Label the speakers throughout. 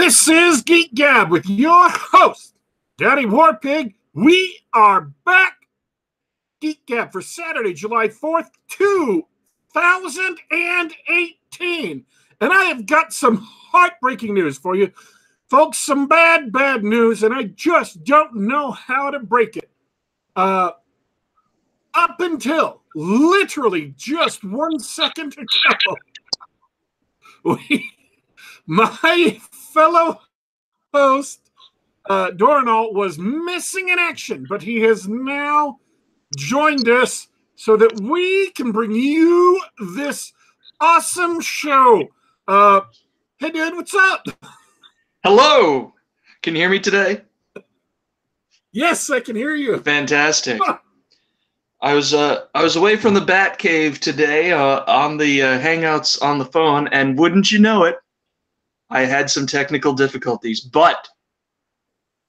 Speaker 1: This is Geek Gab with your host, Daddy Warpig. We are back. Geek Gab for Saturday, July 4th, 2018. And I have got some heartbreaking news for you. Folks, some bad, bad news, and I just don't know how to break it. Uh, up until literally just one second ago, we, my fellow host, uh, Dornall, was missing in action, but he has now joined us so that we can bring you this awesome show. Uh, hey, dude, what's up?
Speaker 2: Hello. Can you hear me today?
Speaker 1: Yes, I can hear you.
Speaker 2: Fantastic. I was uh, I was away from the Bat Cave today uh, on the uh, Hangouts on the phone, and wouldn't you know it, I had some technical difficulties, but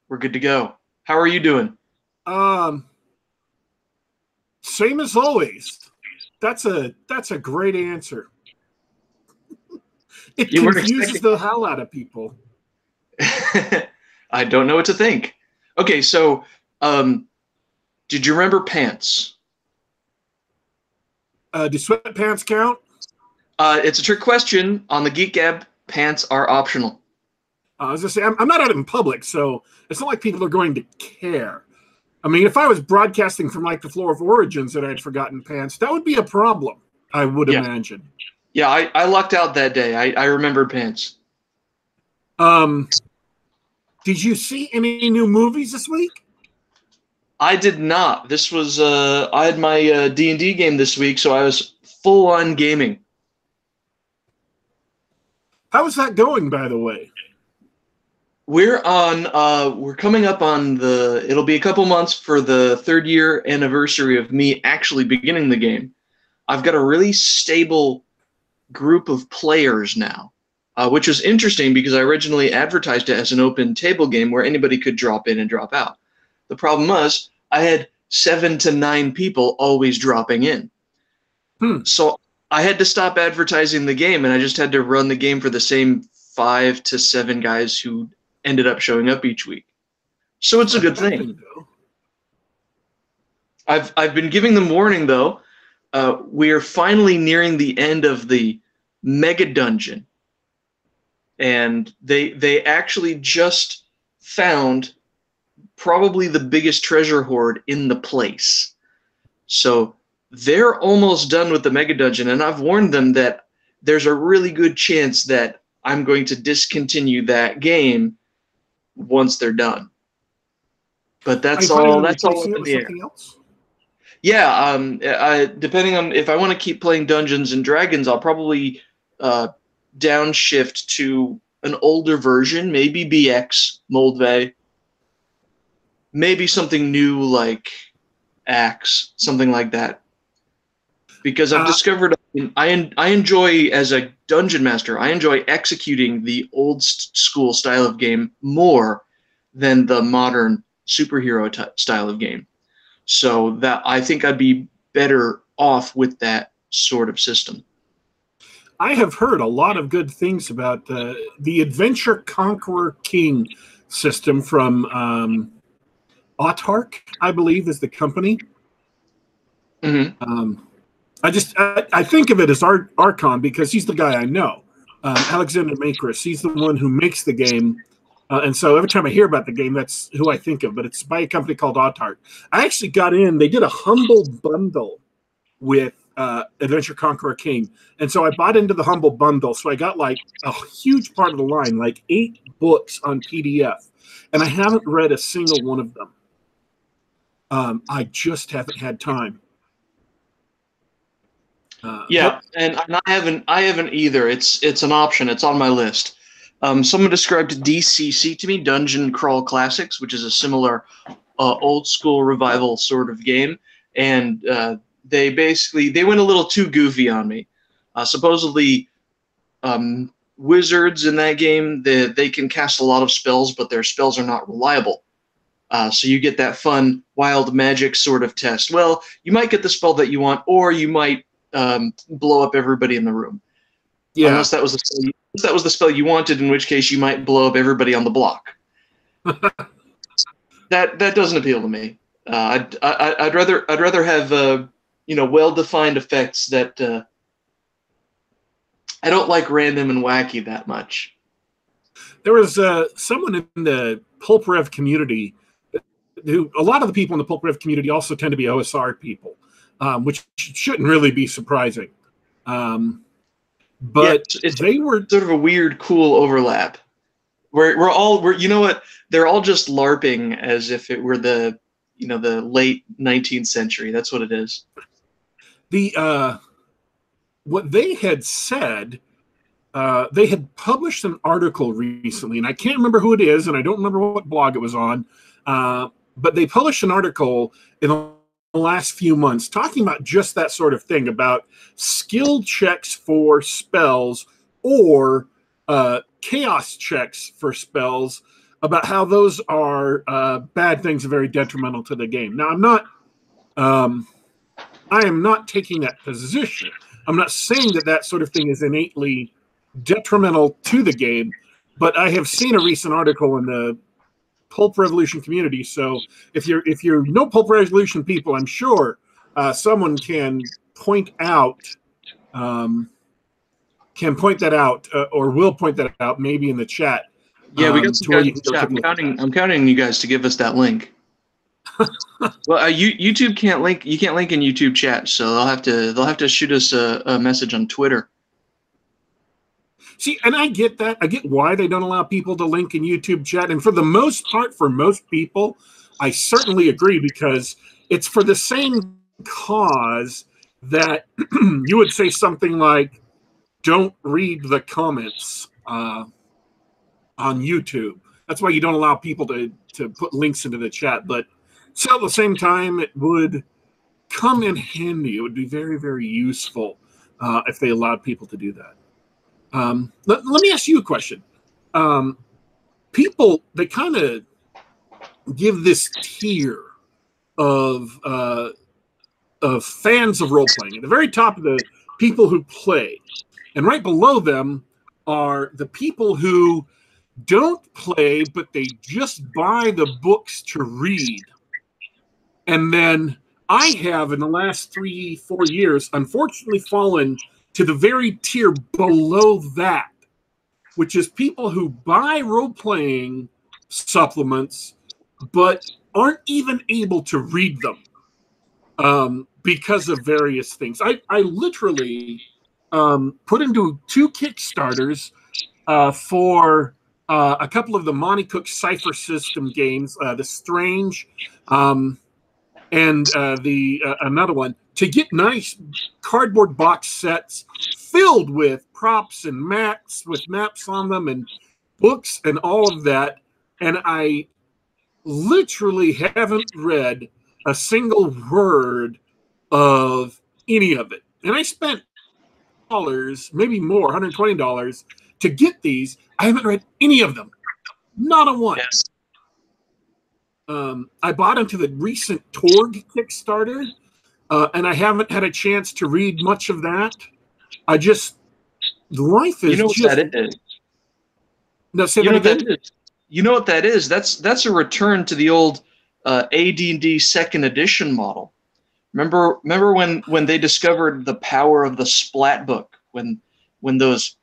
Speaker 2: we're good to go. How are you doing?
Speaker 1: Um, same as always. That's a that's a great answer. It
Speaker 2: You
Speaker 1: confuses the hell out of people.
Speaker 2: I don't know what to think. Okay, so um, did you remember pants?
Speaker 1: Uh, do sweatpants count?
Speaker 2: Uh, it's a trick question. On the Geek Gab, pants are optional.
Speaker 1: Uh, I was gonna say I'm, I'm not out in public, so it's not like people are going to care. I mean, if I was broadcasting from like the floor of origins and I had forgotten pants, that would be a problem. I would
Speaker 2: Yeah.
Speaker 1: imagine.
Speaker 2: Yeah, I, I lucked out that day. I, I remembered pants.
Speaker 1: Um, did you see any new movies this week?
Speaker 2: I did not. This was uh, I had my uh, D and D game this week, so I was full on gaming.
Speaker 1: How is that going, by the way?
Speaker 2: We're on. Uh, we're coming up on the. It'll be a couple months for the third year anniversary of me actually beginning the game. I've got a really stable group of players now, uh, which was interesting because I originally advertised it as an open table game where anybody could drop in and drop out. The problem was I had seven to nine people always dropping in.
Speaker 1: Hmm.
Speaker 2: So I had to stop advertising the game and I just had to run the game for the same five to seven guys who ended up showing up each week. So it's a good thing. I've I've been giving them warning though. Uh, we are finally nearing the end of the mega dungeon, and they they actually just found probably the biggest treasure hoard in the place. So they're almost done with the mega dungeon, and I've warned them that there's a really good chance that I'm going to discontinue that game once they're done. But that's
Speaker 1: Are you planning
Speaker 2: all. That's all
Speaker 1: replacing
Speaker 2: up
Speaker 1: it
Speaker 2: in the air.
Speaker 1: else?
Speaker 2: Yeah, um, I, depending on if I want to keep playing Dungeons and Dragons, I'll probably uh, downshift to an older version, maybe BX Moldvay, maybe something new like ACKS, something like that. Because I've
Speaker 1: Uh,
Speaker 2: discovered I en- I enjoy as a dungeon master, I enjoy executing the old school style of game more than the modern superhero style of game. So that I think I'd be better off with that sort of system.
Speaker 1: I have heard a lot of good things about the the Adventure Conqueror King system from um, Autarch, I believe, is the company.
Speaker 2: hmm
Speaker 1: Um, I just I, I think of it as Ar- Archon because he's the guy I know, um, Alexander Macris. He's the one who makes the game, uh, and so every time I hear about the game, that's who I think of. But it's by a company called Autarch. I actually got in. They did a humble bundle with uh, Adventure Conqueror King, and so I bought into the humble bundle. So I got like a huge part of the line, like eight books on PDF, and I haven't read a single one of them. Um, I just haven't had time. Uh,
Speaker 2: Yeah, and, and I haven't I haven't either. It's it's an option. It's on my list. Um, someone described DCC to me, Dungeon Crawl Classics, which is a similar uh, old school revival sort of game, and uh, they basically they went a little too goofy on me. Uh, supposedly, um, wizards in that game they, they can cast a lot of spells, but their spells are not reliable. Uh, so you get that fun wild magic sort of test. Well, you might get the spell that you want, or you might um, blow up everybody in the room.
Speaker 1: Yeah.
Speaker 2: Unless that was the spell you, unless that was the spell you wanted, in which case you might blow up everybody on the block. that that doesn't appeal to me. Uh, I'd, I, I'd rather I'd rather have uh, you know well defined effects that uh, I don't like random and wacky that much.
Speaker 1: There was uh, someone in the Pulp Rev community who a lot of the people in the Pulp Rev community also tend to be OSR people, um, which shouldn't really be surprising. Um, but
Speaker 2: Yeah, it's- it's-
Speaker 1: they were
Speaker 2: Sort of a weird, cool overlap. We're we're all we're you know what they're all just larping as if it were the you know the late 19th century. That's what it is.
Speaker 1: the uh, what they had said. Uh, they had published an article recently, and I can't remember who it is, and I don't remember what blog it was on. Uh, but they published an article in the last few months talking about just that sort of thing about skill checks for spells or uh, chaos checks for spells about how those are uh, bad things and very detrimental to the game. Now, I'm not, um, I am not taking that position. I'm not saying that that sort of thing is innately detrimental to the game, but I have seen a recent article in the Pulp Revolution community. So if you're if you're no Pulp Revolution people, I'm sure uh, someone can point out um, can point that out uh, or will point that out maybe in the chat.
Speaker 2: Yeah, we
Speaker 1: um,
Speaker 2: got some
Speaker 1: to
Speaker 2: guys in the chat. I'm counting. I'm counting you guys to give us that link. well, uh, you, YouTube can't link. You can't link in YouTube chat, so they'll have to. They'll have to shoot us a, a message on Twitter.
Speaker 1: See, and I get that. I get why they don't allow people to link in YouTube chat. And for the most part, for most people, I certainly agree because it's for the same cause that you would say something like, don't read the comments uh, on YouTube. That's why you don't allow people to, to put links into the chat. But still, at the same time, it would come in handy. It would be very, very useful uh, if they allowed people to do that. Um, let, let me ask you a question. Um, people, they kind of give this tier of uh, of fans of role playing. At the very top of the people who play, and right below them are the people who don't play, but they just buy the books to read. And then I have, in the last three, four years, unfortunately fallen to the very tier below that, which is people who buy role playing supplements but aren't even able to read them um, because of various things. I, I literally um, put into two Kickstarters uh, for uh, a couple of the Monte Cook Cipher System games, uh, The Strange, um, and uh, the uh, another one to get nice cardboard box sets filled with props and mats with maps on them and books and all of that. And I literally haven't read a single word of any of it. And I spent dollars, maybe more, $120 to get these. I haven't read any of them. Not a one.
Speaker 2: Yes.
Speaker 1: Um, I bought into the recent Torg Kickstarter, uh, and I haven't had a chance to read much of that. I just the life is
Speaker 2: You know what
Speaker 1: just
Speaker 2: that is.
Speaker 1: no. Say
Speaker 2: You know
Speaker 1: that again.
Speaker 2: that is. You know what that is. That's that's a return to the old uh, AD&D second edition model. Remember remember when when they discovered the power of the splat book when when those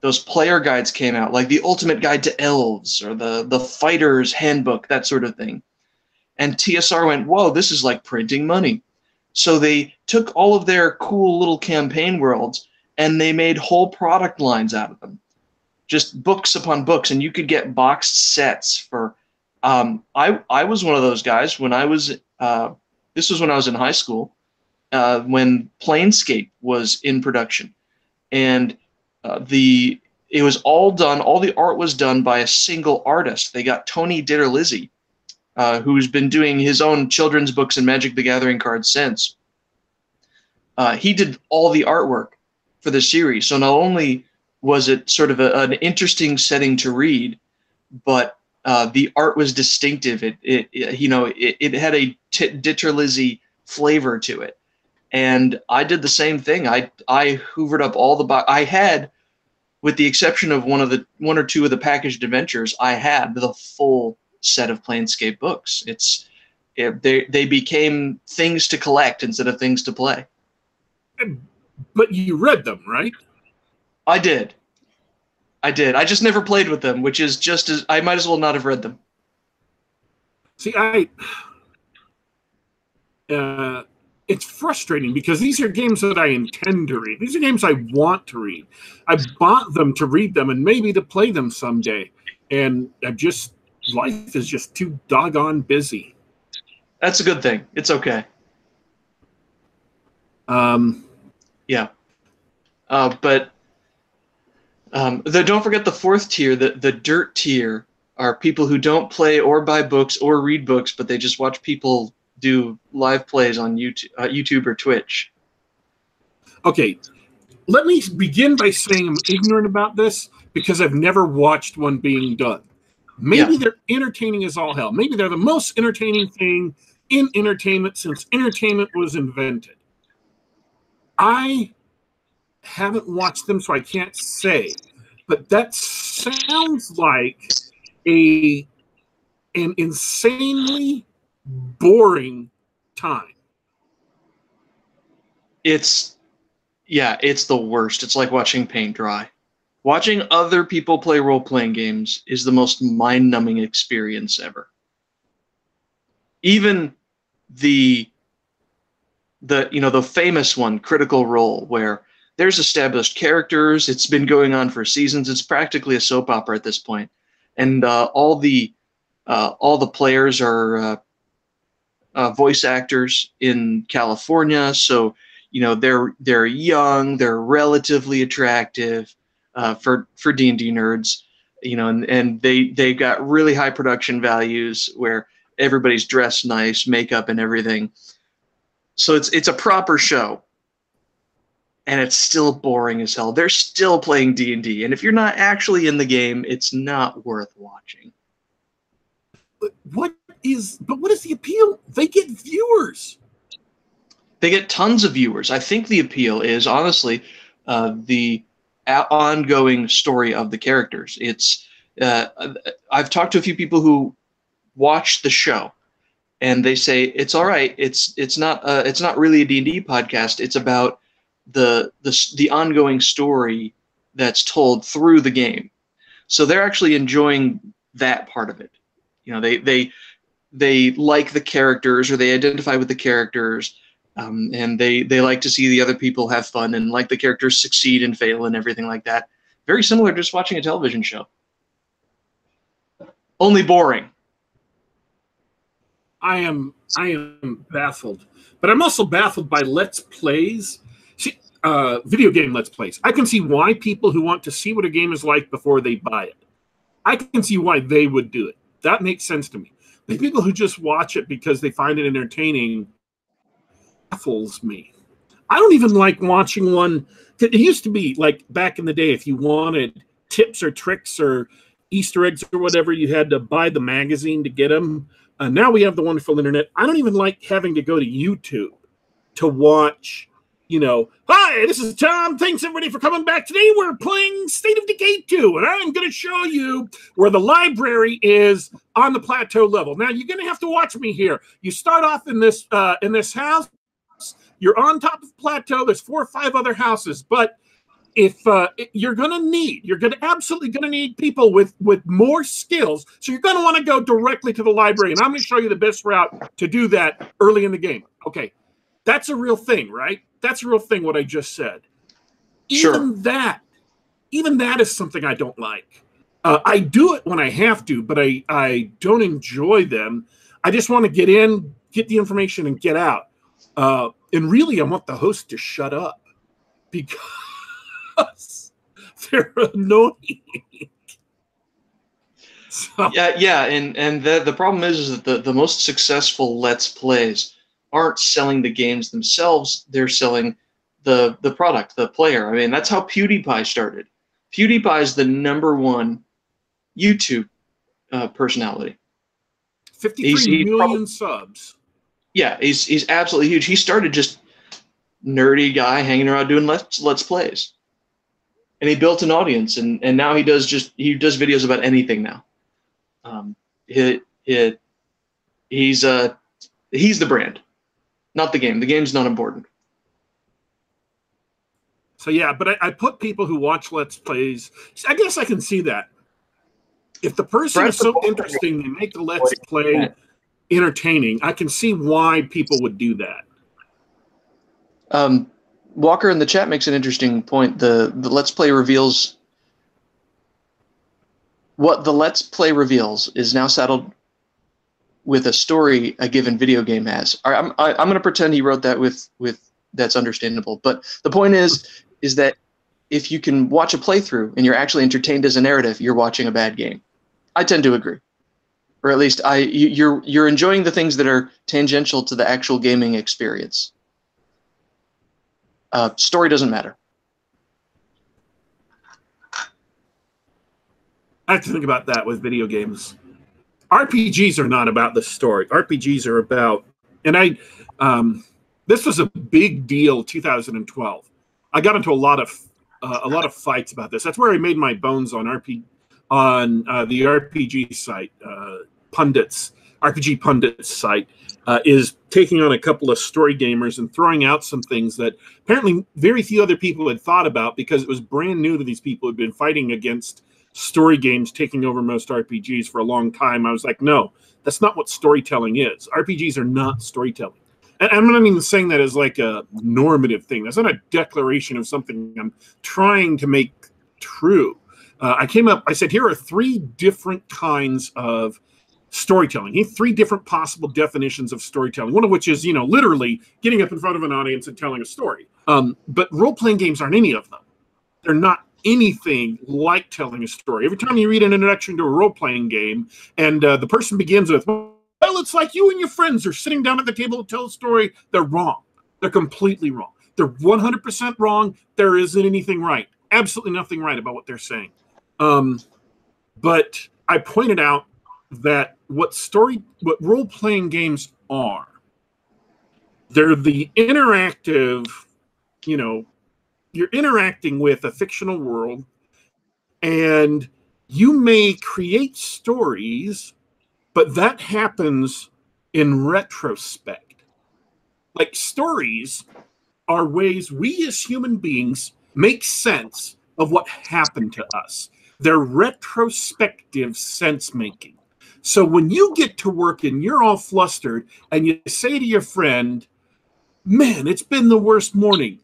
Speaker 2: those player guides came out like the ultimate guide to elves or the the fighter's handbook that sort of thing and tsr went whoa this is like printing money so they took all of their cool little campaign worlds and they made whole product lines out of them. Just books upon books and you could get boxed sets for um, I, I was one of those guys when i was uh, this was when i was in high school uh, when planescape was in production. And uh, the it was all done all the art was done by a single artist. They got tony DiTerlizzi uh, who's been doing his own children's books and magic the gathering cards since. Uh, he did all the artwork for the series. So not only was it sort of a, an interesting setting to read but uh, the art was distinctive. It, it, it you know it, it had a t- DiTerlizzi flavor to it. And I did the same thing. I I hoovered up all the bo- I had with the exception of one of the one or two of the packaged adventures, I had the full set of Planescape books. It's it, they they became things to collect instead of things to play.
Speaker 1: But you read them, right?
Speaker 2: I did. I did. I just never played with them, which is just as I might as well not have read them.
Speaker 1: See, I uh, it's frustrating because these are games that I intend to read. These are games I want to read. I bought them to read them and maybe to play them someday. And I've just life is just too doggone busy.
Speaker 2: That's a good thing. It's okay.
Speaker 1: Um,
Speaker 2: yeah. Uh, but um, the, don't forget the fourth tier, the, the dirt tier, are people who don't play or buy books or read books, but they just watch people do live plays on YouTube, uh, YouTube or Twitch.
Speaker 1: Okay, let me begin by saying I'm ignorant about this because I've never watched one being done. Maybe yeah. they're entertaining as all hell. Maybe they're the most entertaining thing in entertainment since entertainment was invented. I haven't watched them, so I can't say. But that sounds like a an insanely boring time.
Speaker 2: It's yeah, it's the worst. It's like watching paint dry. Watching other people play role playing games is the most mind numbing experience ever. Even the the you know the famous one critical role where there's established characters it's been going on for seasons it's practically a soap opera at this point and uh, all the uh, all the players are uh, uh voice actors in California so you know they're they're young they're relatively attractive uh, for for D&D nerds you know and, and they they got really high production values where everybody's dressed nice, makeup and everything. So it's it's a proper show. And it's still boring as hell. They're still playing D&D, and if you're not actually in the game, it's not worth watching.
Speaker 1: But what is but what is the appeal? They get viewers.
Speaker 2: They get tons of viewers. I think the appeal is honestly uh, the ongoing story of the characters. It's uh, I've talked to a few people who watch the show and they say it's all right. It's it's not uh, it's not really a d&d podcast. It's about the, the the ongoing story that's told through the game. So they're actually enjoying that part of it. You know they they they like the characters or they identify with the characters um, and they they like to see the other people have fun and like the characters succeed and fail and everything like that very similar to just watching a television show only boring
Speaker 1: I am I am baffled, but I'm also baffled by let's plays. See, uh, video game let's plays. I can see why people who want to see what a game is like before they buy it. I can see why they would do it. That makes sense to me. The people who just watch it because they find it entertaining baffles me. I don't even like watching one. It used to be like back in the day, if you wanted tips or tricks or Easter eggs or whatever, you had to buy the magazine to get them. Uh, now we have the wonderful internet. I don't even like having to go to YouTube to watch, you know, hi, this is Tom. Thanks everybody for coming back. Today we're playing State of Decay 2, and I'm going to show you where the library is on the plateau level. Now you're going to have to watch me here. You start off in this uh, in this house. You're on top of the plateau. There's four or five other houses, but if uh, you're going to need, you're going to absolutely going to need people with with more skills. So you're going to want to go directly to the library, and I'm going to show you the best route to do that early in the game. Okay, that's a real thing, right? That's a real thing. What I just said. Even sure. that, even that is something I don't like. Uh, I do it when I have to, but I I don't enjoy them. I just want to get in, get the information, and get out. Uh, and really, I want the host to shut up because they're annoying.
Speaker 2: So. Yeah, yeah, and and the the problem is, is that the, the most successful let's plays aren't selling the games themselves; they're selling the the product, the player. I mean, that's how PewDiePie started. PewDiePie is the number one YouTube uh, personality.
Speaker 1: Fifty-three he's, million prob- subs.
Speaker 2: Yeah, he's he's absolutely huge. He started just nerdy guy hanging around doing let's let's plays and he built an audience, and and now he does just he does videos about anything now. Um, it it he's uh he's the brand, not the game. The game's not important.
Speaker 1: So yeah, but I, I put people who watch Let's Plays. I guess I can see that. If the person is so interesting, they make the Let's Play entertaining. I can see why people would do that.
Speaker 2: Um, Walker in the chat makes an interesting point. The the Let's Play reveals what the Let's Play reveals is now saddled with a story a given video game has. I'm I, I'm going to pretend he wrote that with with that's understandable. But the point is is that if you can watch a playthrough and you're actually entertained as a narrative, you're watching a bad game. I tend to agree, or at least I you're you're enjoying the things that are tangential to the actual gaming experience. Uh, story doesn't matter.
Speaker 1: I have to think about that with video games. RPGs are not about the story. RPGs are about, and I, um, this was a big deal. 2012. I got into a lot of uh, a lot of fights about this. That's where I made my bones on RP on uh, the RPG site, uh, pundits, RPG pundits site, uh, is taking on a couple of story gamers and throwing out some things that apparently very few other people had thought about because it was brand new to these people who had been fighting against story games taking over most RPGs for a long time. I was like, no, that's not what storytelling is. RPGs are not storytelling. And I'm not even saying that as like a normative thing. That's not a declaration of something I'm trying to make true. Uh, I came up, I said, here are three different kinds of storytelling. Here three different possible definitions of storytelling. One of which is, you know, literally getting up in front of an audience and telling a story. Um, but role playing games aren't any of them. They're not anything like telling a story. Every time you read an introduction to a role playing game and uh, the person begins with, well, it's like you and your friends are sitting down at the table to tell a story, they're wrong. They're completely wrong. They're 100% wrong. There isn't anything right. Absolutely nothing right about what they're saying. Um, but I pointed out that what story, what role playing games are, they're the interactive, you know, you're interacting with a fictional world and you may create stories but that happens in retrospect. Like stories are ways we as human beings make sense of what happened to us. They're retrospective sense making so when you get to work and you're all flustered and you say to your friend man it's been the worst morning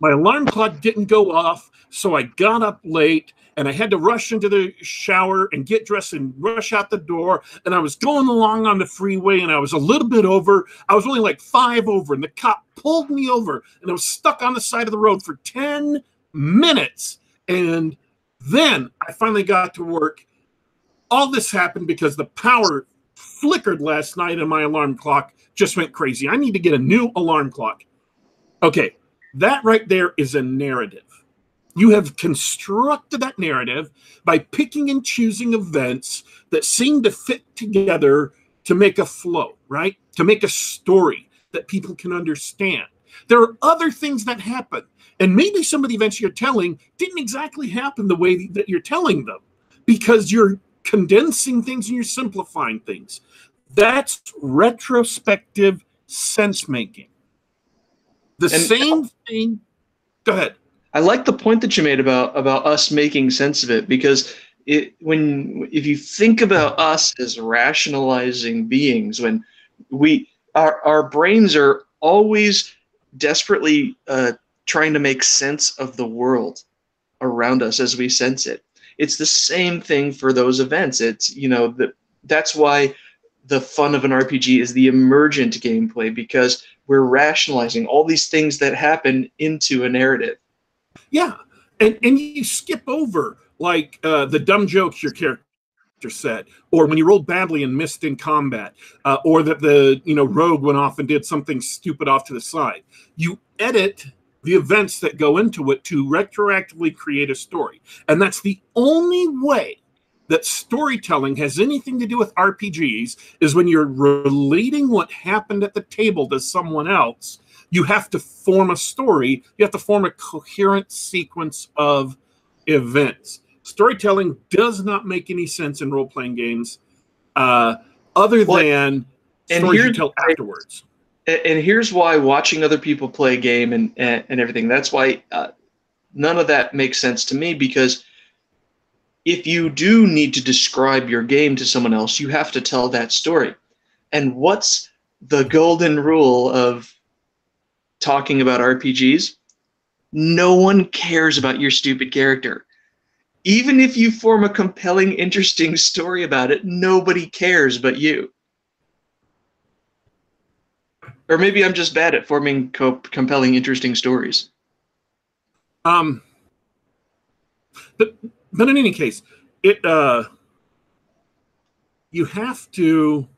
Speaker 1: my alarm clock didn't go off, so I got up late and I had to rush into the shower and get dressed and rush out the door. And I was going along on the freeway and I was a little bit over. I was only like five over, and the cop pulled me over and I was stuck on the side of the road for 10 minutes. And then I finally got to work. All this happened because the power flickered last night and my alarm clock just went crazy. I need to get a new alarm clock. Okay, that right there is a narrative. You have constructed that narrative by picking and choosing events that seem to fit together to make a flow, right? To make a story that people can understand. There are other things that happen. And maybe some of the events you're telling didn't exactly happen the way that you're telling them because you're condensing things and you're simplifying things. That's retrospective sense making. The and same thing. Go ahead.
Speaker 2: I like the point that you made about about us making sense of it because it when if you think about us as rationalizing beings, when we our our brains are always desperately uh, trying to make sense of the world around us as we sense it. It's the same thing for those events. It's you know that that's why the fun of an RPG is the emergent gameplay because we're rationalizing all these things that happen into a narrative.
Speaker 1: Yeah, and and you skip over like uh, the dumb jokes your character said, or when you rolled badly and missed in combat, uh, or that the you know rogue went off and did something stupid off to the side. You edit the events that go into it to retroactively create a story, and that's the only way that storytelling has anything to do with RPGs is when you're relating what happened at the table to someone else, you have to form a story, you have to form a coherent sequence of events. Storytelling does not make any sense in role playing games, uh, other
Speaker 2: Well,
Speaker 1: than stories you tell afterwards.
Speaker 2: And, here's why watching other people play a game and and, and everything that's why uh, none of that makes sense to me because if you do need to describe your game to someone else you have to tell that story. And what's the golden rule of talking about rpgs no one cares about your stupid character. Even if you form a compelling interesting story about it nobody cares but you or maybe I'm just bad at forming co- compelling, interesting stories.
Speaker 1: Um, but but in any case, it uh, you have to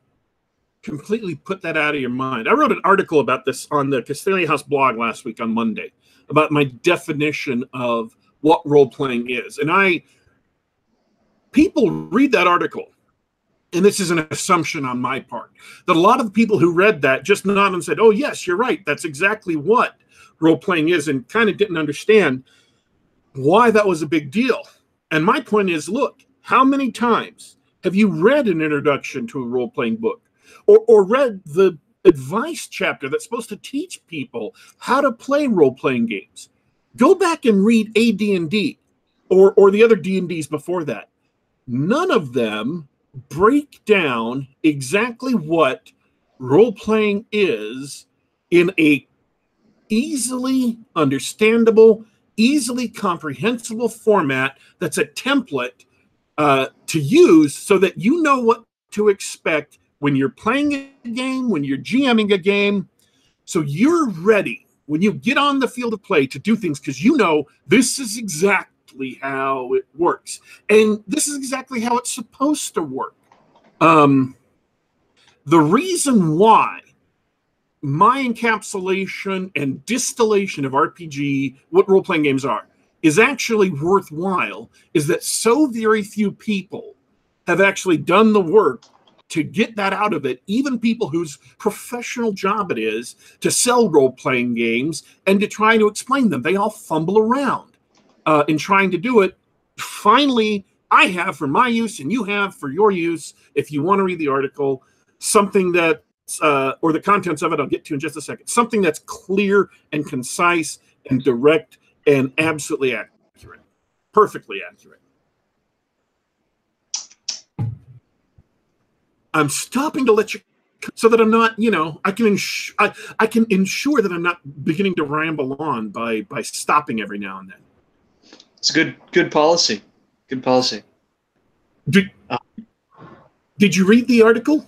Speaker 1: completely put that out of your mind. I wrote an article about this on the Castalia House blog last week on Monday about my definition of what role playing is, and I people read that article. And this is an assumption on my part that a lot of the people who read that just nodded and said, "Oh yes, you're right. That's exactly what role playing is," and kind of didn't understand why that was a big deal. And my point is look, how many times have you read an introduction to a role playing book or, or read the advice chapter that's supposed to teach people how to play role playing games? Go back and read AD&D or, or the other D&Ds before that. None of them break down exactly what role playing is in a easily understandable easily comprehensible format that's a template uh, to use so that you know what to expect when you're playing a game, when you're GMing a game. So you're ready when you get on the field of play to do things because you know this is exactly how it works. And this is exactly how it's supposed to work. Um, the reason why my encapsulation and distillation of RPG, what role playing games are, is actually worthwhile is that so very few people have actually done the work to get that out of it, even people whose professional job it is to sell role playing games and to try to explain them. They all fumble around uh, in trying to do it. Finally, I have for my use, and you have for your use, if you want to read the article, something that uh, or the contents of it, I'll get to in just a second. Something that's clear and concise and direct and absolutely accurate, perfectly accurate. I'm stopping to let you so that I'm not, you know, I can ins- I, I can ensure that I'm not beginning to ramble on by by stopping every now and then.
Speaker 2: It's a good good policy. Good policy.
Speaker 1: Did, did you read the article?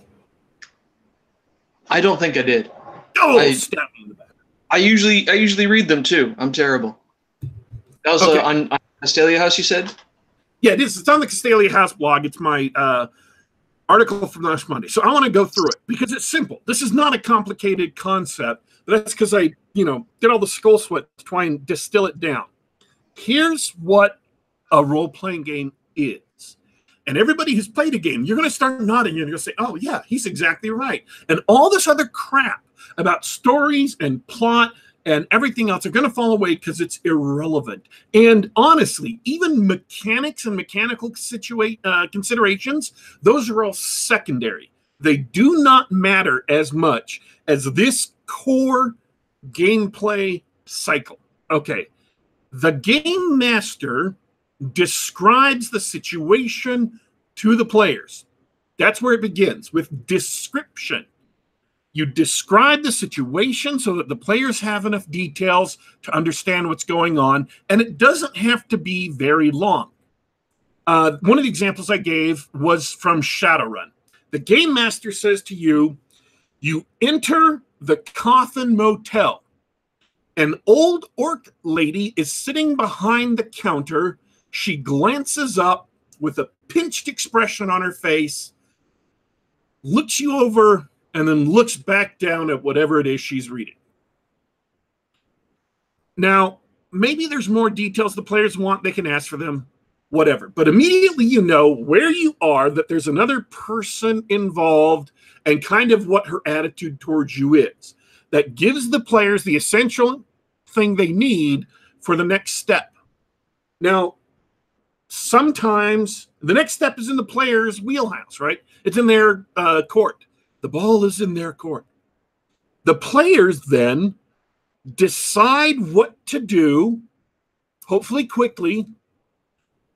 Speaker 2: I don't think I did.
Speaker 1: Oh,
Speaker 2: I-
Speaker 1: stab me in the back.
Speaker 2: I usually I usually read them too. I'm terrible. That was
Speaker 1: Okay.
Speaker 2: uh, on, on Castalia House. You said.
Speaker 1: Yeah, it is. It's on the Castalia House blog. It's my uh, article from last Monday. So I want to go through it because it's simple. This is not a complicated concept. But that's because I, you know, did all the skull sweat to try and distill it down. Here's what a role playing game is. And everybody who's played a game, you're going to start nodding. You're going to say, oh, yeah, he's exactly right. And all this other crap about stories and plot and everything else are going to fall away because it's irrelevant. And honestly, even mechanics and mechanical situa- uh, considerations, those are all secondary. They do not matter as much as this core gameplay cycle. Okay. The game master describes the situation to the players. That's where it begins with description. You describe the situation so that the players have enough details to understand what's going on, and it doesn't have to be very long. Uh, one of the examples I gave was from Shadowrun. The game master says to you, You enter the Coffin Motel. An old orc lady is sitting behind the counter. She glances up with a pinched expression on her face, looks you over, and then looks back down at whatever it is she's reading. Now, maybe there's more details the players want, they can ask for them, whatever. But immediately you know where you are, that there's another person involved, and kind of what her attitude towards you is. That gives the players the essential thing they need for the next step. Now, sometimes the next step is in the player's wheelhouse, right? It's in their uh, court. The ball is in their court. The players then decide what to do, hopefully quickly,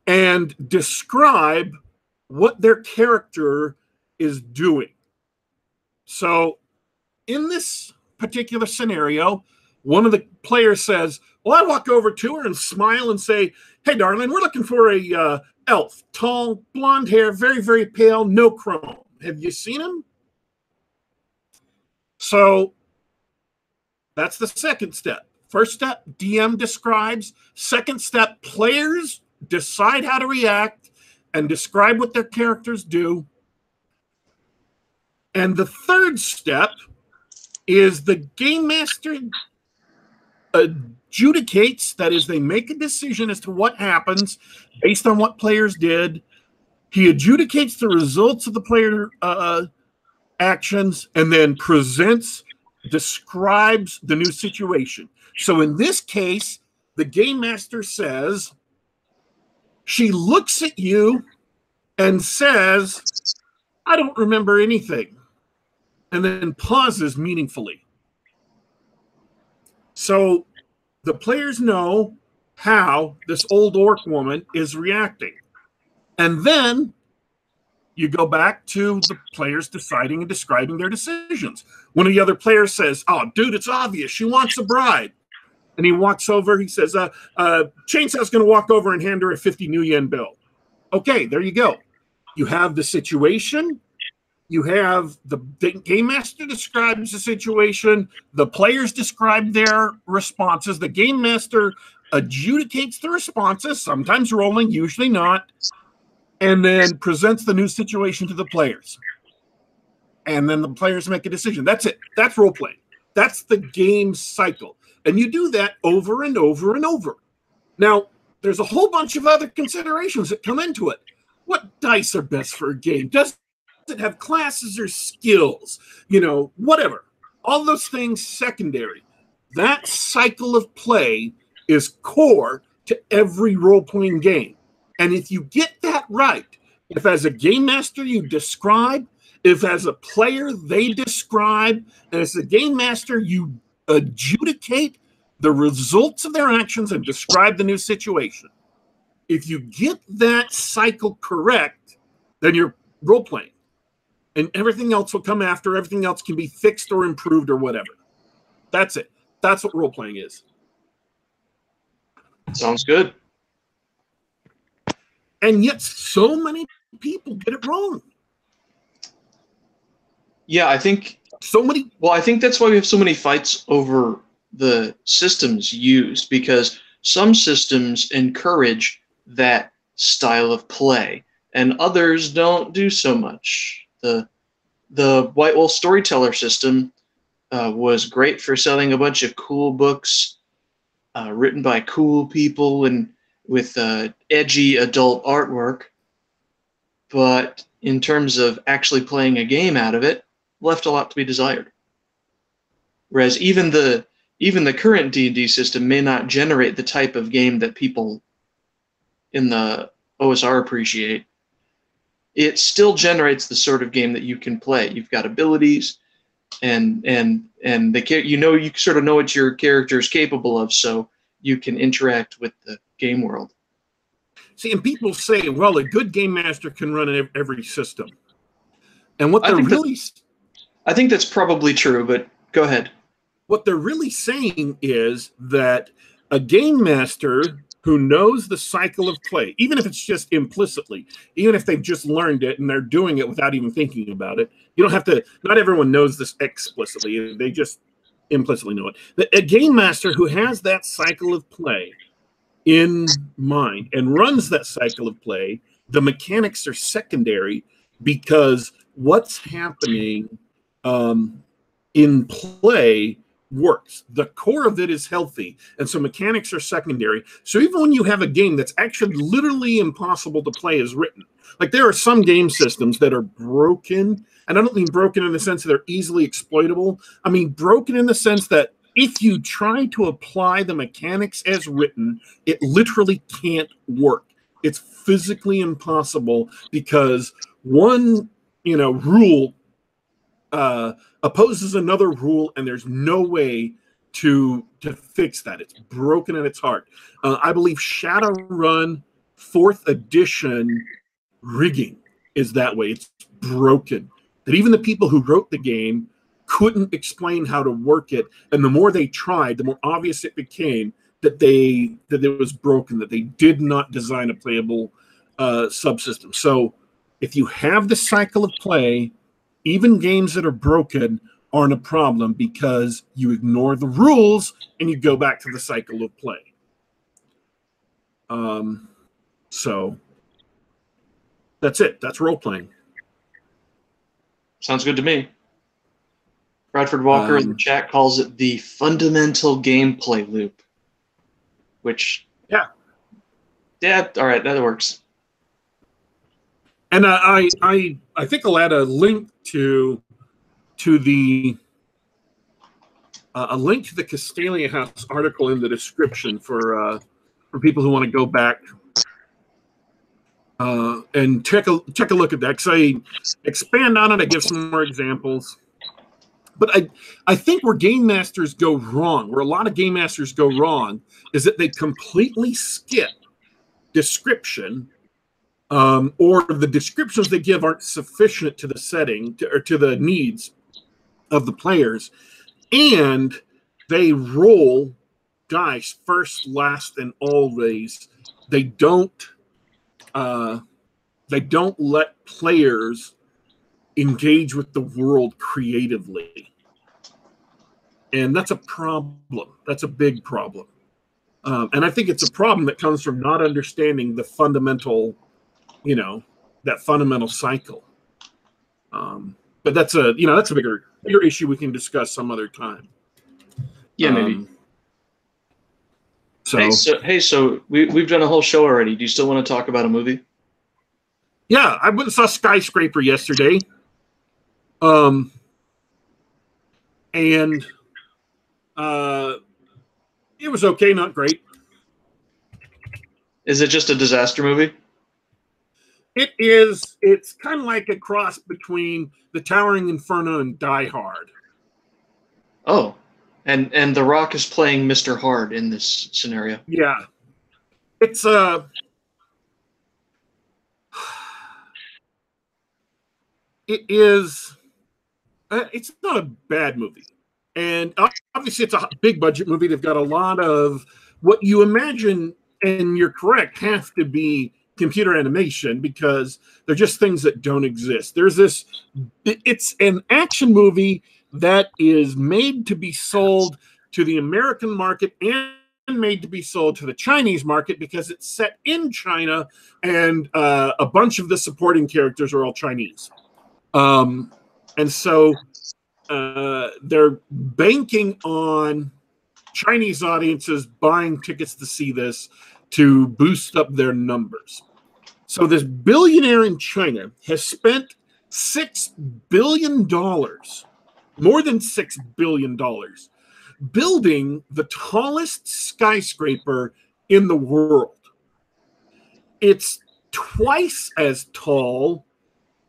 Speaker 1: and describe what their character is doing. So, in this particular scenario, one of the players says, Well, I walk over to her and smile and say, Hey, darling, we're looking for a uh, elf, tall, blonde hair, very, very pale, no chrome. Have you seen him? So that's the second step. First step, DM describes. Second step, players decide how to react and describe what their characters do. And the third step is the game master adjudicates, that is, they make a decision as to what happens based on what players did. He adjudicates the results of the player uh, actions and then presents, describes the new situation. So in this case, the game master says, she looks at you and says, I don't remember anything, and then pauses meaningfully. So the players know how this old orc woman is reacting. And then you go back to the players deciding and describing their decisions. One of the other players says, Oh, dude, it's obvious. She wants a bride. And he walks over, he says, uh, uh, Chainsaw's going to walk over and hand her a 50 nuyen bill. Okay, there you go. You have the situation. You have the game master describes the situation. The players describe their responses. The game master adjudicates the responses, sometimes rolling, usually not, and then presents the new situation to the players. And then the players make a decision. That's it. That's role playing. That's the game cycle. And you do that over and over and over. Now, there's a whole bunch of other considerations that come into it. What dice are best for a game? Does it have classes or skills? You know, whatever. All those things secondary. That cycle of play is core to every role playing game. And if you get that right, if as a game master you describe, if as a player they describe, and as a game master you adjudicate the results of their actions and describe the new situation. If you get that cycle correct, then you're role playing. And everything else will come after. Everything else can be fixed or improved or whatever. That's it. That's what role playing is.
Speaker 2: Sounds good.
Speaker 1: And yet, so many people get it wrong.
Speaker 2: Yeah, I think
Speaker 1: so many.
Speaker 2: Well, I think that's why we have so many fights over the systems used because some systems encourage that style of play and others don't do so much. The the White Wolf Storyteller system uh, was great for selling a bunch of cool books uh, written by cool people and with uh, edgy adult artwork. But in terms of actually playing a game out of it, left a lot to be desired. Whereas even the even the current D&D system may not generate the type of game that people in the OSR appreciate. It still generates the sort of game that you can play. You've got abilities, and and and the you know you sort of know what your character is capable of, so you can interact with the game world.
Speaker 1: See, and people say, well, a good game master can run every system. And what they're really
Speaker 2: I think that's probably true, but go ahead.
Speaker 1: What they're really saying is that a game master who knows the cycle of play, even if it's just implicitly, even if they've just learned it and they're doing it without even thinking about it, you don't have to, not everyone knows this explicitly. They just implicitly know it. A game master who has that cycle of play in mind and runs that cycle of play, the mechanics are secondary because what's happening um, in play works. The core of it is healthy. And so mechanics are secondary. So even when you have a game that's actually literally impossible to play as written, like there are some game systems that are broken. And I don't mean broken in the sense that they're easily exploitable. I mean broken in the sense that if you try to apply the mechanics as written, it literally can't work. It's physically impossible because one, you know, rule uh, opposes another rule, and there's no way to to fix that. It's broken at its heart. Uh, I believe Shadowrun fourth edition rigging is that way. It's broken. That even the people who wrote the game couldn't explain how to work it, and the more they tried, the more obvious it became that they that it was broken. That they did not design a playable uh, subsystem. So if you have the cycle of play, even games that are broken aren't a problem because you ignore the rules and you go back to the cycle of play. Um, so that's it. That's role playing.
Speaker 2: Sounds good to me. Bradford Walker um, in the um, chat calls it the fundamental gameplay loop, which
Speaker 1: yeah,
Speaker 2: yeah, all right, that works.
Speaker 1: And I, I, I think I'll add a link to to the uh, a link to the Castalia House article in the description for uh, for people who want to go back uh, and take a take a look at that. Because I expand on it, I give some more examples. But I I think where game masters go wrong, where a lot of game masters go wrong, is that they completely skip description um, or the descriptions they give aren't sufficient to the setting to, or to the needs of the players, and they roll dice first, last, and always. They don't. Uh, they don't let players engage with the world creatively, and that's a problem. That's a big problem, um, and I think it's a problem that comes from not understanding the fundamental, you know, that fundamental cycle. Um, but that's a you know that's a bigger bigger issue we can discuss some other time.
Speaker 2: Yeah, maybe. Um, so, hey, so hey, so we we've done a whole show already. Do you still want to talk about a movie?
Speaker 1: Yeah, I went and saw Skyscraper yesterday. Um, and uh, it was okay, not great.
Speaker 2: Is it just a disaster movie?
Speaker 1: It is. It's kind of like a cross between the Towering Inferno and Die Hard.
Speaker 2: Oh, and and The Rock is playing Mr. Hard in this scenario.
Speaker 1: Yeah, it's a. Uh, it is. Uh, it's not a bad movie, and obviously it's a big budget movie. They've got a lot of what you imagine, and you're correct, have to be computer animation because they're just things that don't exist. There's this, it's an action movie that is made to be sold to the American market and made to be sold to the Chinese market because it's set in China and uh, a bunch of the supporting characters are all Chinese. Um, and so uh, they're banking on Chinese audiences buying tickets to see this to boost up their numbers. So this billionaire in China has spent six billion dollars, more than six billion dollars, building the tallest skyscraper in the world. It's twice as tall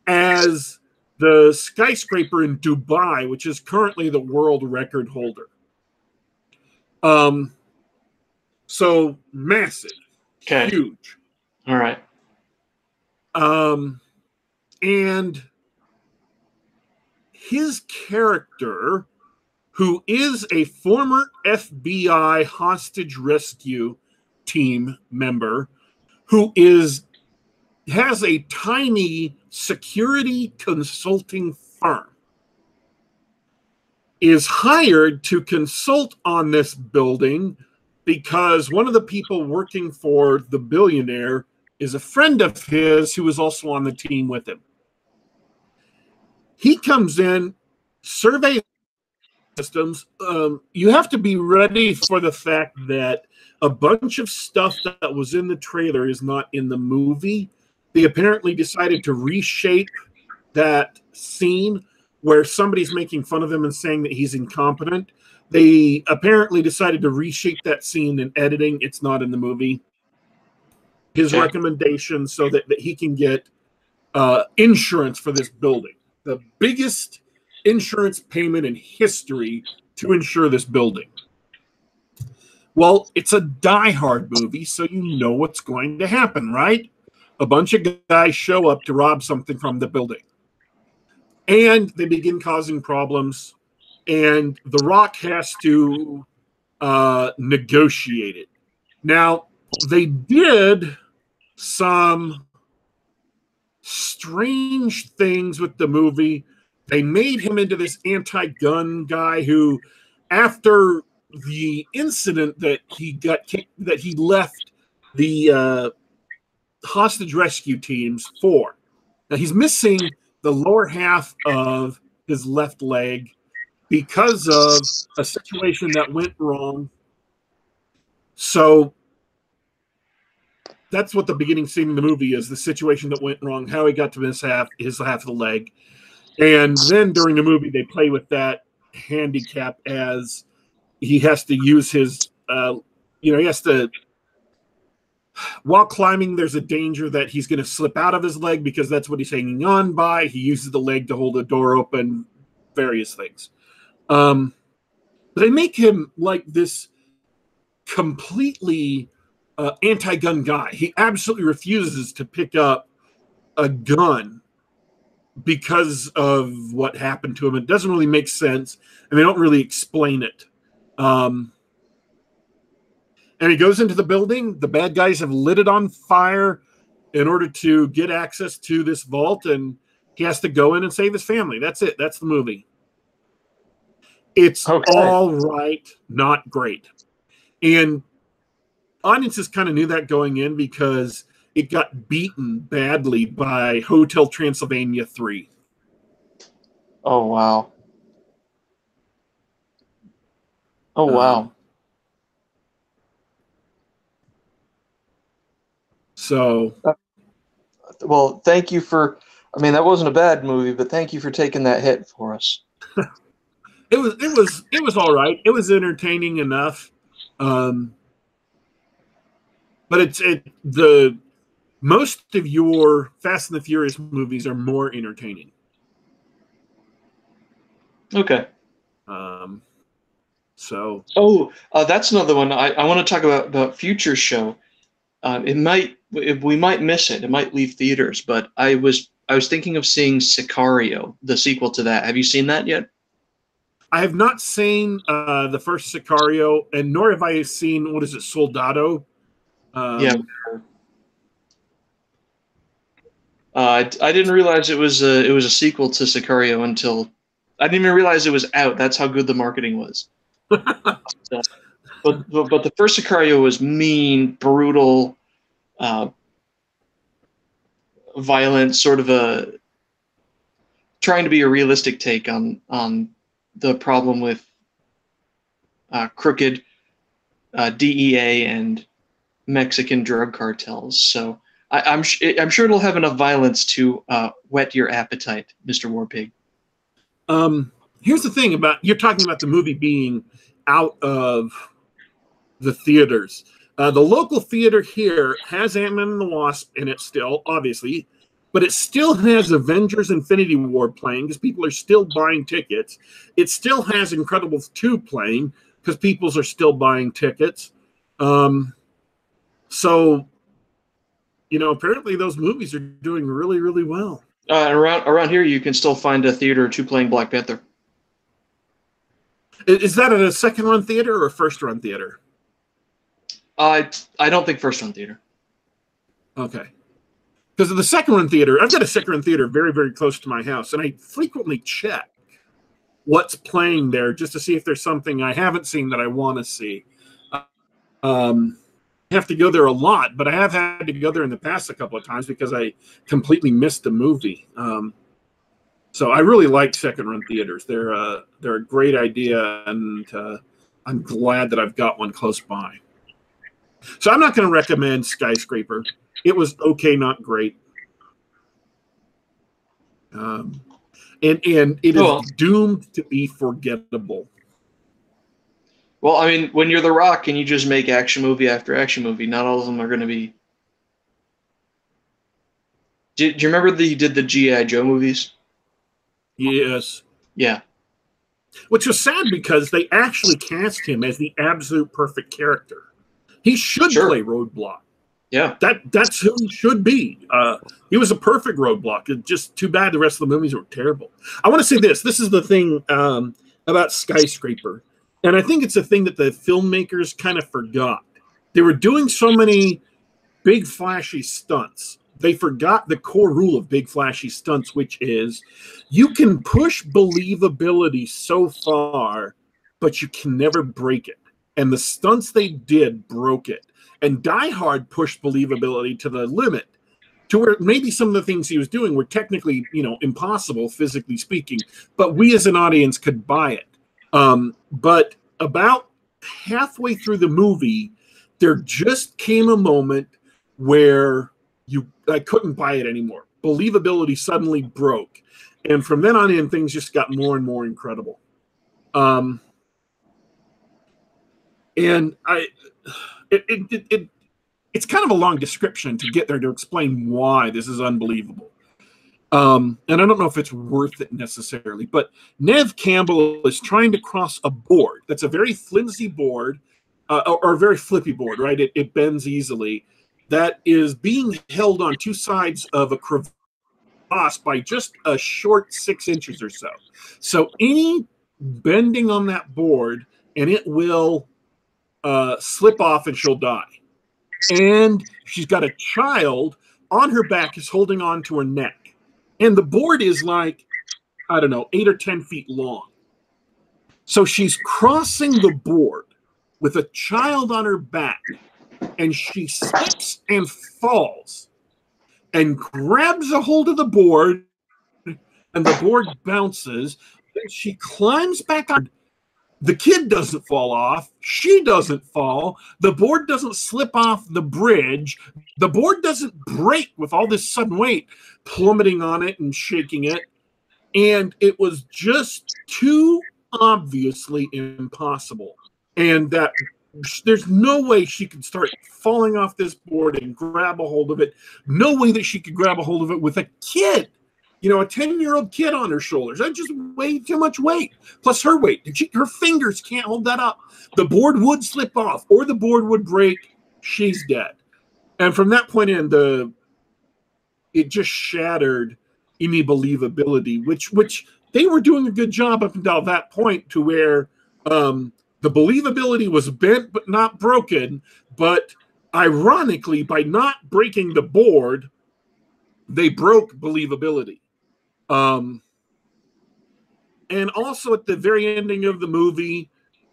Speaker 1: as the skyscraper in Dubai, which is currently the world record holder. Um, so massive,
Speaker 2: okay.
Speaker 1: huge.
Speaker 2: All right.
Speaker 1: Um, and his character, who is a former FBI hostage rescue team member, who is has a tiny security consulting firm is hired to consult on this building because one of the people working for the billionaire is a friend of his who was also on the team with him. He comes in, survey systems. Um, you have to be ready for the fact that a bunch of stuff that was in the trailer is not in the movie. They apparently decided to reshape that scene where somebody's making fun of him and saying that he's incompetent. They apparently decided to reshape that scene in editing. It's not in the movie. his
Speaker 2: Okay.
Speaker 1: recommendation so that, that he can get uh, insurance for this building. The biggest insurance payment in history to insure this building. Well, it's a Die Hard movie, so you know what's going to happen, right? A bunch of guys show up to rob something from the building. And they begin causing problems, and The Rock has to uh, negotiate it. Now, they did some strange things with the movie. They made him into this anti gun guy who, after the incident that he got that he left the uh, hostage rescue teams for. Now he's missing the lower half of his left leg because of a situation that went wrong. So that's what the beginning scene in the movie is the situation that went wrong, how he got to miss half his half of the leg. And then during the movie, they play with that handicap as he has to use his, uh, you know, he has to, while climbing, there's a danger that he's going to slip out of his leg because that's what he's hanging on by. He uses the leg to hold the door open, various things. Um, they make him like this completely uh, anti-gun guy. He absolutely refuses to pick up a gun because of what happened to him. It doesn't really make sense, and they don't really explain it. Um, and he goes into the building. The bad guys have lit it on fire in order to get access to this vault, and he has to go in and save his family. That's it. That's the movie. It's
Speaker 2: Okay.
Speaker 1: all right, not great. And audiences kind of knew that going in because it got beaten badly by Hotel Transylvania 3.
Speaker 2: Oh wow. Oh um, wow.
Speaker 1: So, uh,
Speaker 2: Well, thank you for. I mean, that wasn't a bad movie, but thank you for taking that hit for us.
Speaker 1: it was it was it was all right. It was entertaining enough. Um but it's it the most of your Fast and the Furious movies are more entertaining.
Speaker 2: Okay.
Speaker 1: Um so
Speaker 2: Oh, uh, that's another one. I, I want to talk about the future show. Uh, it might if we might miss it. It might leave theaters, but I was I was thinking of seeing Sicario, the sequel to that. Have you seen that yet?
Speaker 1: I have not seen uh the first Sicario and nor have I seen what is it Soldado. Um,
Speaker 2: Yeah. Uh, I, I didn't realize it was a it was a sequel to Sicario until I didn't even realize it was out. That's how good the marketing was. So, but, but but the first Sicario was mean, brutal, uh, violent, sort of a trying to be a realistic take on on the problem with uh, crooked uh, DEA and Mexican drug cartels. So I, I'm sh- I'm sure it'll have enough violence to uh, whet your appetite, Mr. Warpig.
Speaker 1: Um, here's the thing about you're talking about the movie being out of the theaters. Uh, the local theater here has Ant Man and the Wasp in it still, obviously, but it still has Avengers Infinity War playing because people are still buying tickets. It still has Incredibles 2 playing because people are still buying tickets. Um, so, you know, apparently those movies are doing really, really well.
Speaker 2: Uh, and around around here, you can still find a theater or two playing Black Panther.
Speaker 1: Is that at a second run theater or a first run theater?
Speaker 2: I I don't think first run theater.
Speaker 1: Okay. Because of the second run theater, I've got a second run theater very, very close to my house, and I frequently check what's playing there just to see if there's something I haven't seen that I want to see. Um, I have to go there a lot, but I have had to go there in the past a couple of times because I completely missed a movie. Um, so I really like second run theaters. They're uh, they're a great idea, and uh, I'm glad that I've got one close by. So I'm not going to recommend Skyscraper. It was okay, not great. Um, and and it is
Speaker 2: Oh.
Speaker 1: doomed to be forgettable.
Speaker 2: Well, I mean, when you're The Rock and you just make action movie after action movie, not all of them are going to be Do, do you remember that he did the GI Joe movies?
Speaker 1: Yes.
Speaker 2: Yeah.
Speaker 1: Which was sad because they actually cast him as the absolute perfect character. He should
Speaker 2: Sure.
Speaker 1: play Roadblock.
Speaker 2: Yeah.
Speaker 1: That that's who he should be. Uh, he was a perfect Roadblock. It's just too bad the rest of the movies were terrible. I want to say this. This is the thing um, about Skyscraper, and I think it's a thing that the filmmakers kind of forgot. They were doing so many big flashy stunts. They forgot the core rule of big flashy stunts, which is you can push believability so far, but you can never break it. And the stunts they did broke it. And Die Hard pushed believability to the limit, to where maybe some of the things he was doing were technically, you know, impossible, physically speaking, but we as an audience could buy it. Um, but about halfway through the movie, there just came a moment where you I couldn't buy it anymore. Believability suddenly broke, and from then on in, things just got more and more incredible. Um, and I, it, it, it, it it's kind of a long description to get there to explain why this is unbelievable. Um, and I don't know if it's worth it necessarily, but Neve Campbell is trying to cross a board that's a very flimsy board, uh, or, or a very flippy board, right? It, it bends easily. That is being held on two sides of a crevasse by just a short six inches or so. So any bending on that board, and it will uh, slip off, and she'll die. And she's got a child on her back, is holding on to her neck. And the board is like i don't know eight or ten feet long. So she's crossing the board with a child on her back and she slips and falls and grabs a hold of the board and the board bounces. Then she climbs back on the kid doesn't fall off she doesn't fall the board doesn't slip off the bridge the board doesn't break with all this sudden weight plummeting on it and shaking it. And it was just too obviously impossible. And that there's no way she could start falling off this board and grab a hold of it. No way that she could grab a hold of it with a kid. You know, a 10 year old kid on her shoulders. That's just way too much weight. Plus her weight. She, her fingers can't hold that up. The board would slip off or the board would break. She's dead. And from that point in, the it just shattered any believability, which which they were doing a good job up until that point to where um, the believability was bent but not broken. But ironically, by not breaking the board, they broke believability. Um, and also at the very ending of the movie,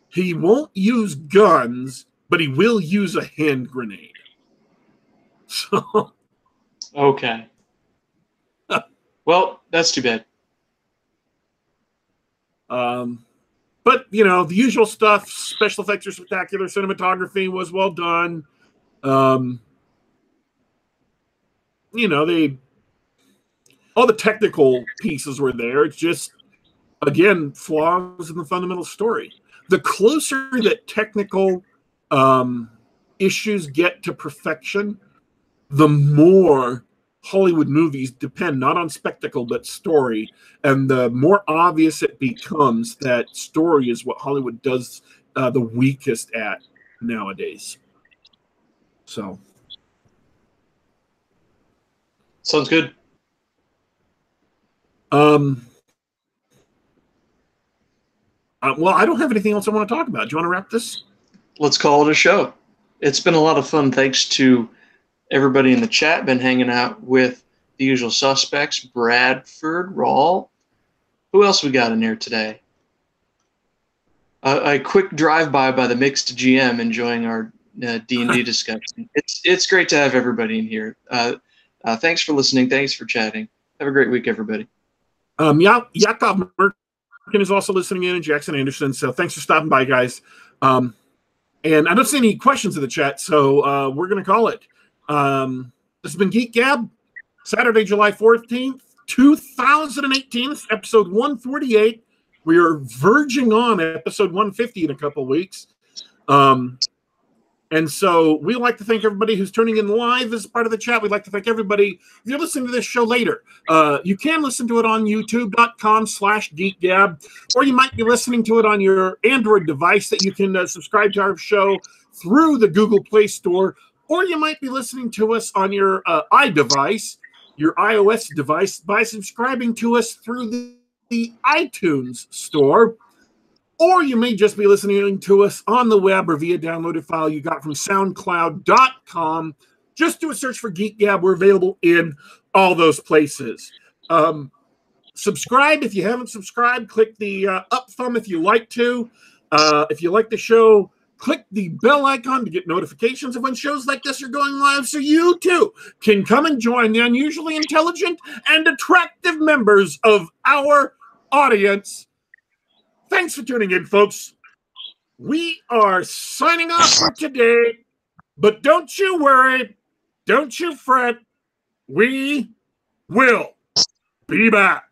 Speaker 1: he won't use guns, but he will use a hand grenade. So
Speaker 2: Okay. well, that's too bad.
Speaker 1: Um, but you know, the usual stuff, special effects are spectacular, cinematography was well done. Um, you know, they all the technical pieces were there. It's just again flaws in the fundamental story. The closer that technical um, issues get to perfection, the more Hollywood movies depend not on spectacle but story, and the more obvious it becomes that story is what Hollywood does uh, the weakest at nowadays. So,
Speaker 2: Sounds good.
Speaker 1: Um, uh, well, I don't have anything else I want to talk about. Do you want to wrap this?
Speaker 2: Let's call it a show. It's been a lot of fun. Thanks to everybody in the chat. Been hanging out with the usual suspects: Bradford, Rawl. Who else we got in here today? A, a quick drive-by by the mixed GM, enjoying our uh, D and D discussion. It's it's great to have everybody in here. Uh, uh, thanks for listening. Thanks for chatting. Have a great week, everybody.
Speaker 1: Um, ya- Yakov Merkin is also listening in, and Jackson Anderson. So thanks for stopping by, guys. Um, and I don't see any questions in the chat, so uh, we're going to call it. Um, this has been Geek Gab, Saturday, July 14th, 2018. This is episode 148. We are verging on episode 150 in a couple weeks. Um, And so we like to thank everybody who's tuning in live as part of the chat. We'd like to thank everybody. If you're listening to this show later, uh, you can listen to it on youtube.com slash geekgab, or you might be listening to it on your Android device that you can uh, subscribe to our show through the Google Play Store, or you might be listening to us on your uh, iDevice, your iOS device, by subscribing to us through the, the iTunes Store. Or you may just be listening to us on the web or via downloaded file you got from soundcloud.com. Just do a search for Geek Gab. We're available in all those places. Um, subscribe if you haven't subscribed. Click the uh, up thumb if you like to. Uh, if you like the show, click the bell icon to get notifications of when shows like this are going live so you too can come and join the unusually intelligent and attractive members of our audience Thanks for tuning in, folks. We are signing off for today, but don't you worry, don't you fret. We will be back.